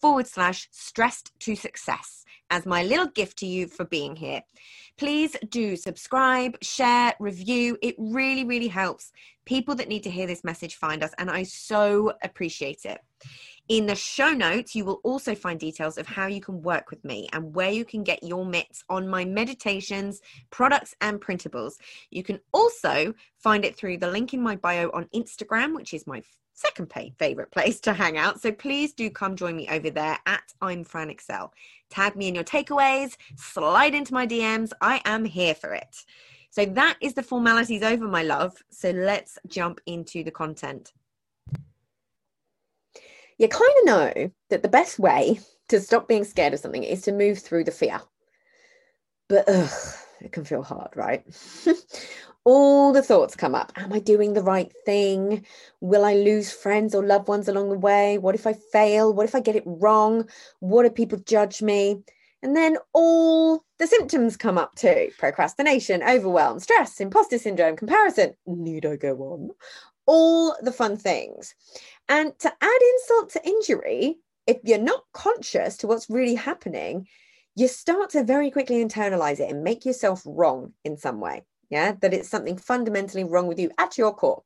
forward slash stressed to success as my little gift to you for being here. Please do subscribe, share, review. It really, really helps people that need to hear this message find us, and I so appreciate it. In the show notes, you will also find details of how you can work with me and where you can get your mitts on my meditations, products, and printables. You can also find it through the link in my bio on Instagram, which is my second favorite place to hang out. So please do come join me over there at I'm Fran Excell. Tag me in your takeaways, slide into my DMs. I am here for it. So that is the formalities over, my love. So let's jump into the content. You kind of know that the best way to stop being scared of something is to move through the fear. But ugh, it can feel hard, right? all the thoughts come up. Am I doing the right thing? Will I lose friends or loved ones along the way? What if I fail? What if I get it wrong? What if people judge me? And then all the symptoms come up too procrastination, overwhelm, stress, imposter syndrome, comparison. Need I go on? All the fun things. And to add insult to injury, if you're not conscious to what's really happening, you start to very quickly internalize it and make yourself wrong in some way yeah, that it's something fundamentally wrong with you at your core,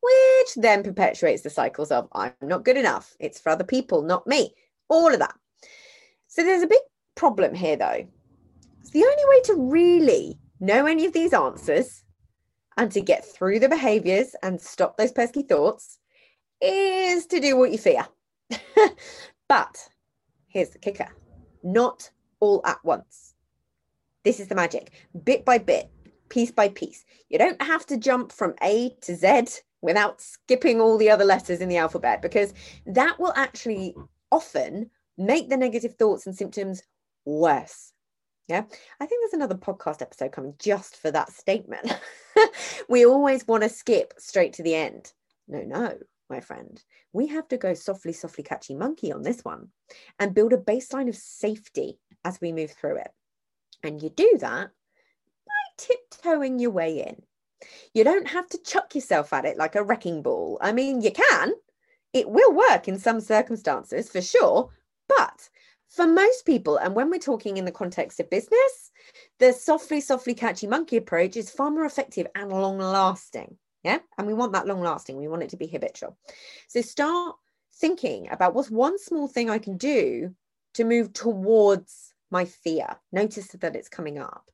which then perpetuates the cycles of I'm not good enough, it's for other people, not me, all of that. So there's a big problem here, though. It's the only way to really know any of these answers and to get through the behaviors and stop those pesky thoughts is to do what you fear. but here's the kicker not all at once. This is the magic. Bit by bit, piece by piece. You don't have to jump from A to Z without skipping all the other letters in the alphabet because that will actually often make the negative thoughts and symptoms worse. Yeah, I think there's another podcast episode coming just for that statement. we always want to skip straight to the end. No, no, my friend. We have to go softly, softly, catchy monkey on this one and build a baseline of safety as we move through it. And you do that tiptoeing your way in. You don't have to chuck yourself at it like a wrecking ball. I mean, you can, it will work in some circumstances for sure, but for most people, and when we're talking in the context of business, the softly, softly catchy monkey approach is far more effective and long lasting. Yeah. And we want that long lasting. We want it to be habitual. So start thinking about what's one small thing I can do to move towards my fear. Notice that it's coming up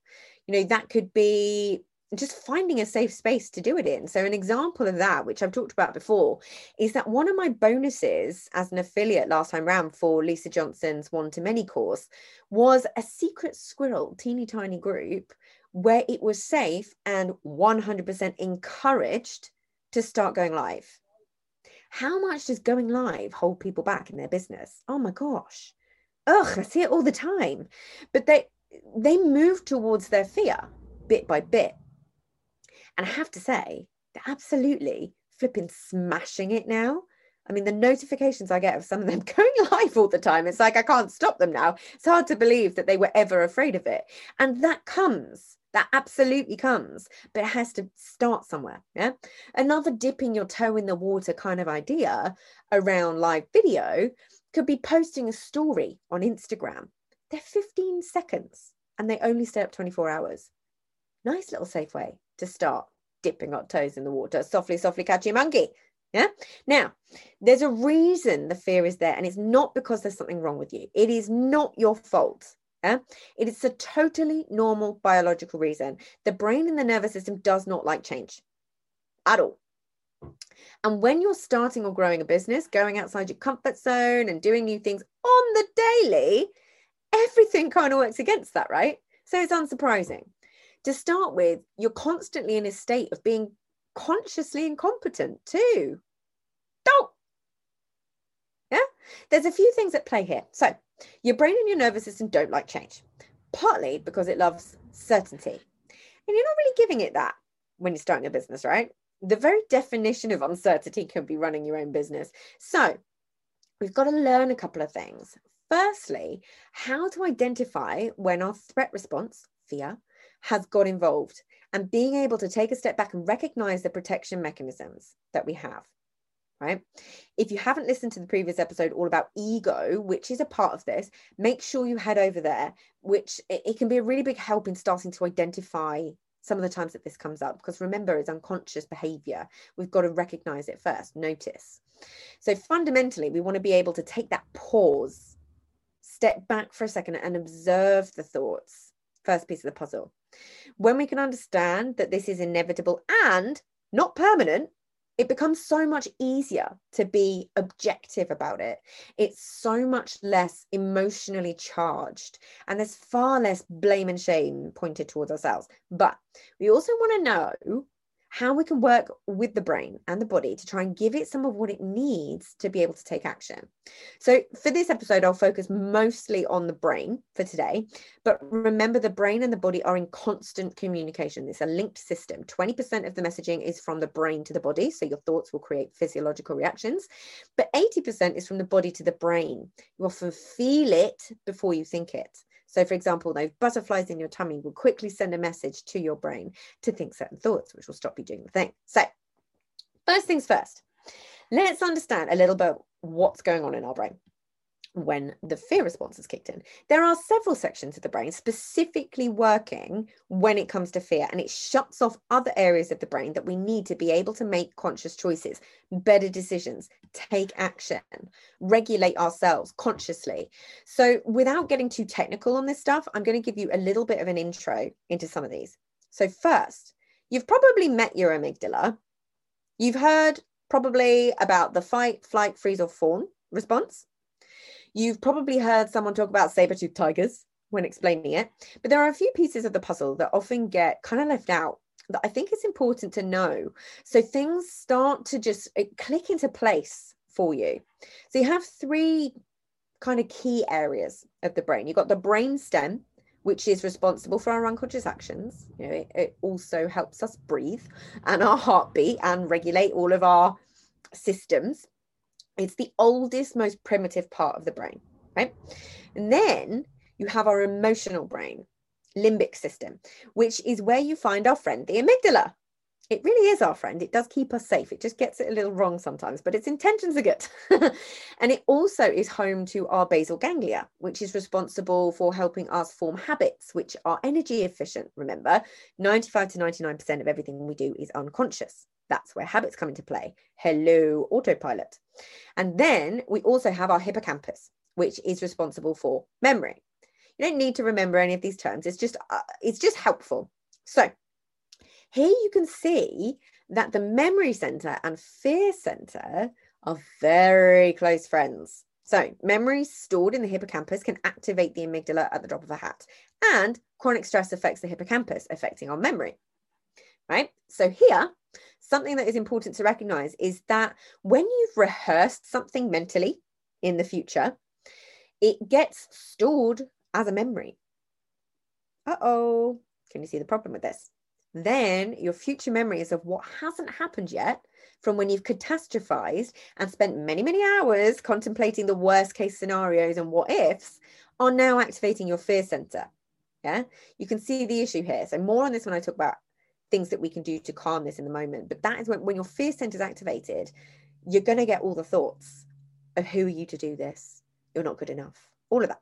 you know that could be just finding a safe space to do it in. So, an example of that, which I've talked about before, is that one of my bonuses as an affiliate last time round for Lisa Johnson's One to Many course was a secret squirrel, teeny tiny group where it was safe and 100% encouraged to start going live. How much does going live hold people back in their business? Oh my gosh. Ugh, I see it all the time. But they, they move towards their fear bit by bit. And I have to say, they're absolutely flipping smashing it now. I mean, the notifications I get of some of them going live all the time, it's like I can't stop them now. It's hard to believe that they were ever afraid of it. And that comes, that absolutely comes, but it has to start somewhere. Yeah. Another dipping your toe in the water kind of idea around live video could be posting a story on Instagram they're 15 seconds and they only stay up 24 hours. Nice little safe way to start dipping our toes in the water. Softly, softly catch your monkey. Yeah. Now, there's a reason the fear is there, and it's not because there's something wrong with you. It is not your fault. Yeah? It is a totally normal biological reason. The brain and the nervous system does not like change at all. And when you're starting or growing a business, going outside your comfort zone and doing new things on the daily, everything kind of works against that, right? So it's unsurprising. To start with, you're constantly in a state of being consciously incompetent too. Don't. Yeah, there's a few things at play here. So, your brain and your nervous system don't like change, partly because it loves certainty. And you're not really giving it that when you're starting a business, right? The very definition of uncertainty can be running your own business. So, we've got to learn a couple of things. Firstly, how to identify when our threat response, fear, has got involved and being able to take a step back and recognize the protection mechanisms that we have right? If you haven't listened to the previous episode all about ego, which is a part of this, make sure you head over there, which it, can be a really big help in starting to identify some of the times that this comes up. Because remember, it's unconscious behavior. We've got to recognize it first, notice. So fundamentally, we want to be able to take that pause, step back for a second and observe the thoughts. First piece of the puzzle. When we can understand that this is inevitable and not permanent, it becomes so much easier to be objective about it. It's so much less emotionally charged, and there's far less blame and shame pointed towards ourselves. But we also want to know how we can work with the brain and the body to try and give it some of what it needs to be able to take action. So, for this episode, I'll focus mostly on the brain for today. But remember, the brain and the body are in constant communication. It's a linked system. 20% of the messaging is from the brain to the body. So, your thoughts will create physiological reactions. But 80% is from the body to the brain. You often feel it before you think it. So, for example, those butterflies in your tummy will quickly send a message to your brain to think certain thoughts, which will stop you doing the thing. So, first things first, let's understand a little bit what's going on in our brain when the fear response is kicked in. There are several sections of the brain specifically working when it comes to fear, and it shuts off other areas of the brain that we need to be able to make conscious choices, better decisions, take action, regulate ourselves consciously. So, without getting too technical on this stuff, I'm going to give you a little bit of an intro into some of these. So, first, you've probably met your amygdala. You've heard probably about the fight, flight, freeze, or fawn response. You've probably heard someone talk about saber-toothed tigers when explaining it, but there are a few pieces of the puzzle that often get kind of left out that I think it's important to know. So things start to just click into place for you. So you have three kind of key areas of the brain. You've got the brain stem, which is responsible for our unconscious actions. You know, it, it also helps us breathe and our heartbeat and regulate all of our systems. It's the oldest, most primitive part of the brain, right? And then you have our emotional brain, limbic system, which is where you find our friend, the amygdala. It really is our friend. It does keep us safe. It just gets it a little wrong sometimes, but its intentions are good. and it also is home to our basal ganglia, which is responsible for helping us form habits, which are energy efficient. Remember, 95 to 99% of everything we do is unconscious. That's where habits come into play. Hello, autopilot. And then we also have our hippocampus, which is responsible for memory. You don't need to remember any of these terms. It's just uh, it's just helpful. So here you can see that the memory center and fear center are very close friends. So, memories stored in the hippocampus can activate the amygdala at the drop of a hat, and chronic stress affects the hippocampus, affecting our memory. Right? So, here something that is important to recognize is that when you've rehearsed something mentally in the future, it gets stored as a memory. Uh oh, can you see the problem with this? Then your future memories of what hasn't happened yet from when you've catastrophized and spent many, many hours contemplating the worst case scenarios and what ifs are now activating your fear center. Yeah, you can see the issue here. So, more on this when I talk about things that we can do to calm this in the moment. But that is when, when your fear center is activated, you're going to get all the thoughts of who are you to do this? You're not good enough. All of that.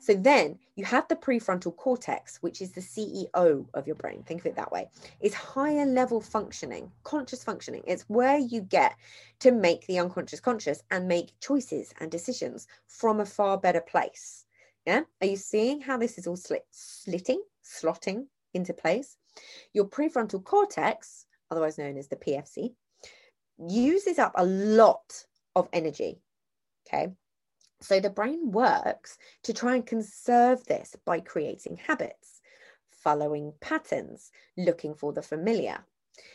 So then you have the prefrontal cortex, which is the CEO of your brain. Think of it that way. It's higher level functioning, conscious functioning. It's where you get to make the unconscious conscious and make choices and decisions from a far better place. Yeah. Are you seeing how this is all slit, slitting, slotting into place? Your prefrontal cortex, otherwise known as the PFC, uses up a lot of energy. Okay. So the brain works to try and conserve this by creating habits, following patterns, looking for the familiar.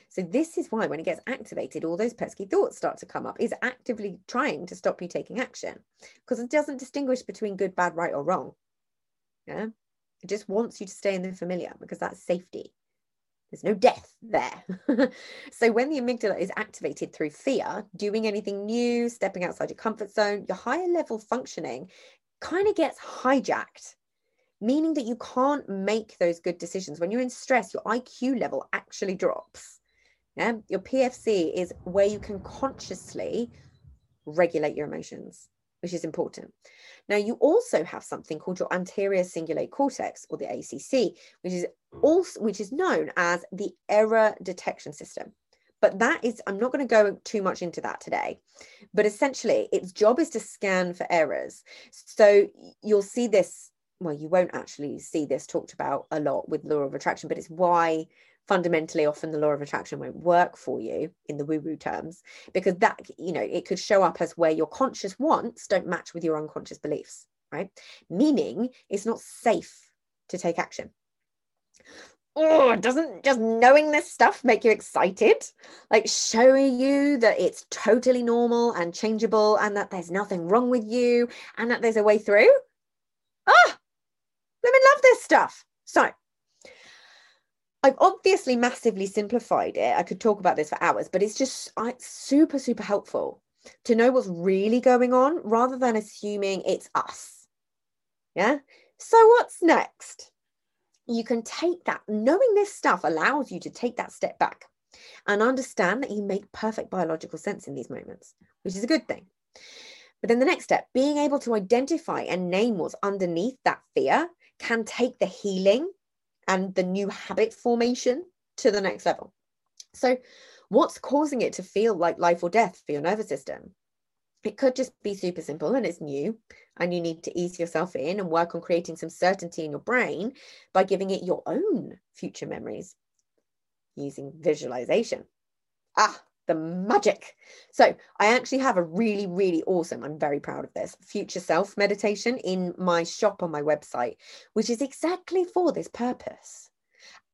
So this is why when it gets activated, all those pesky thoughts start to come up, is actively trying to stop you taking action because it doesn't distinguish between good, bad, right, or wrong. Yeah. It just wants you to stay in the familiar because that's safety. There's no death there. so when the amygdala is activated through fear, doing anything new, stepping outside your comfort zone, your higher level functioning kind of gets hijacked, meaning that you can't make those good decisions. When you're in stress, your IQ level actually drops. Yeah? Your PFC is where you can consciously regulate your emotions, which is important. Now, you also have something called your anterior cingulate cortex, or the ACC, which is hmm. also which is known as the error detection system. But that is, I'm not going to go too much into that today. But essentially, its job is to scan for errors. So you'll see this, well, you won't actually see this talked about a lot with law of attraction, but it's why fundamentally often the law of attraction won't work for you in the woo woo terms because that you know it could show up as where your conscious wants don't match with your unconscious beliefs right? Meaning it's not safe to take action. Oh doesn't just knowing this stuff make you excited? Like showing you that it's totally normal and changeable and that there's nothing wrong with you and that there's a way through? Ah women love this stuff. So I've obviously massively simplified it. I could talk about this for hours, but it's just it's super, super helpful to know what's really going on rather than assuming it's us. Yeah. So, what's next? You can take that, knowing this stuff allows you to take that step back and understand that you make perfect biological sense in these moments, which is a good thing. But then the next step, being able to identify and name what's underneath that fear can take the healing and the new habit formation to the next level. So, what's causing it to feel like life or death for your nervous system? It could just be super simple and it's new, and you need to ease yourself in and work on creating some certainty in your brain by giving it your own future memories using visualization. Ah, the magic. So, I actually have a really, really awesome, I'm very proud of this, future self meditation in my shop on my website, which is exactly for this purpose.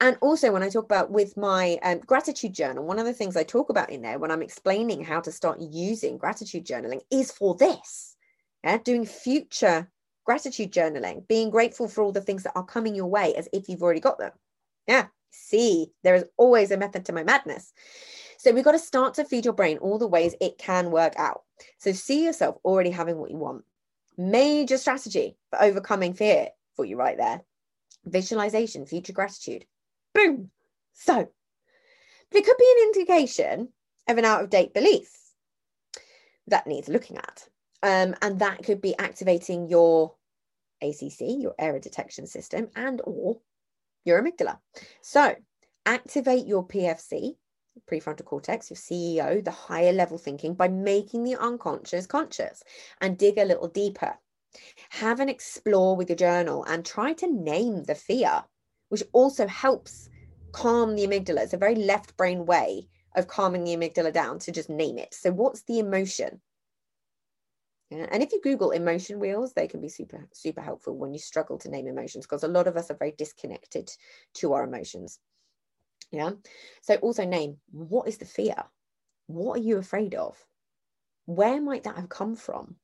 And also, when I talk about with my um, gratitude journal, one of the things I talk about in there when I'm explaining how to start using gratitude journaling is for this. Yeah, doing future gratitude journaling, being grateful for all the things that are coming your way as if you've already got them. Yeah, see, there is always a method to my madness. So we've got to start to feed your brain all the ways it can work out. So see yourself already having what you want. Major strategy for overcoming fear for you right there. Visualization, future gratitude. Boom. So but it could be an indication of an out of date belief that needs looking at. Um, and that could be activating your ACC, your error detection system, and or your amygdala. So activate your PFC, prefrontal cortex, your CEO, the higher level thinking by making the unconscious conscious and dig a little deeper. Have an explore with your journal and try to name the fear, which also helps calm the amygdala. It's a very left brain way of calming the amygdala down to just name it. So, what's the emotion? And if you Google emotion wheels, they can be super, super helpful when you struggle to name emotions because a lot of us are very disconnected to our emotions. Yeah. So also name what is the fear? What are you afraid of? Where might that have come from?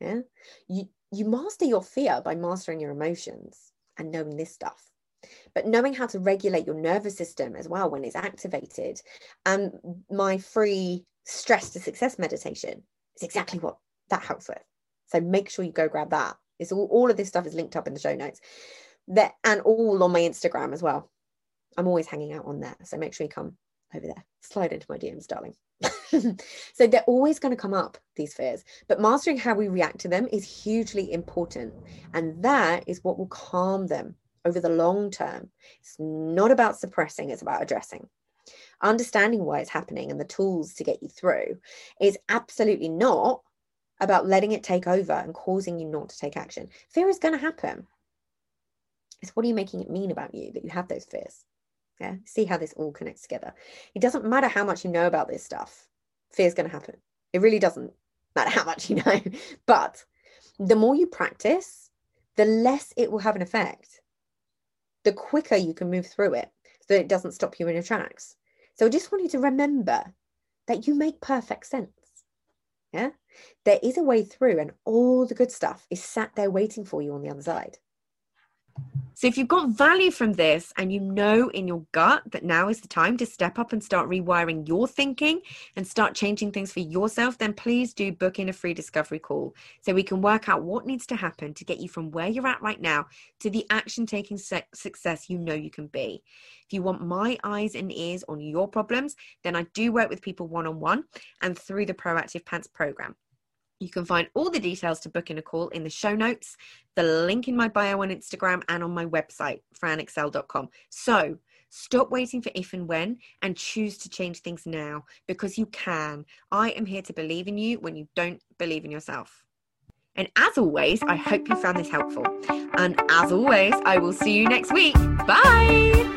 Yeah. You you master your fear by mastering your emotions and knowing this stuff. But knowing how to regulate your nervous system as well when it's activated. And my free stress to success meditation is exactly what that helps with. So make sure you go grab that. It's all, all of this stuff is linked up in the show notes. That and all on my Instagram as well. I'm always hanging out on there. So make sure you come over there. Slide into my DMs, darling. so they're always going to come up, these fears. But mastering how we react to them is hugely important. And that is what will calm them over the long term. It's not about suppressing, it's about addressing. Understanding why it's happening and the tools to get you through is absolutely not about letting it take over and causing you not to take action. Fear is going to happen. It's what are you making it mean about you that you have those fears? Yeah. See how this all connects together. It doesn't matter how much you know about this stuff, fear is going to happen. It really doesn't matter how much you know. But the more you practice, the less it will have an effect. The quicker you can move through it so that it doesn't stop you in your tracks. So I just want you to remember that you make perfect sense. Yeah. There is a way through, and all the good stuff is sat there waiting for you on the other side. So if you've got value from this and you know in your gut that now is the time to step up and start rewiring your thinking and start changing things for yourself, then please do book in a free discovery call so we can work out what needs to happen to get you from where you're at right now to the action taking success you know you can be. If you want my eyes and ears on your problems, then I do work with people one on one and through the Proactive Pants program. You can find all the details to book in a call in the show notes, the link in my bio on Instagram, and on my website, franexcell.com. So stop waiting for if and when and choose to change things now because you can. I am here to believe in you when you don't believe in yourself. And as always, I hope you found this helpful. And as always, I will see you next week. Bye.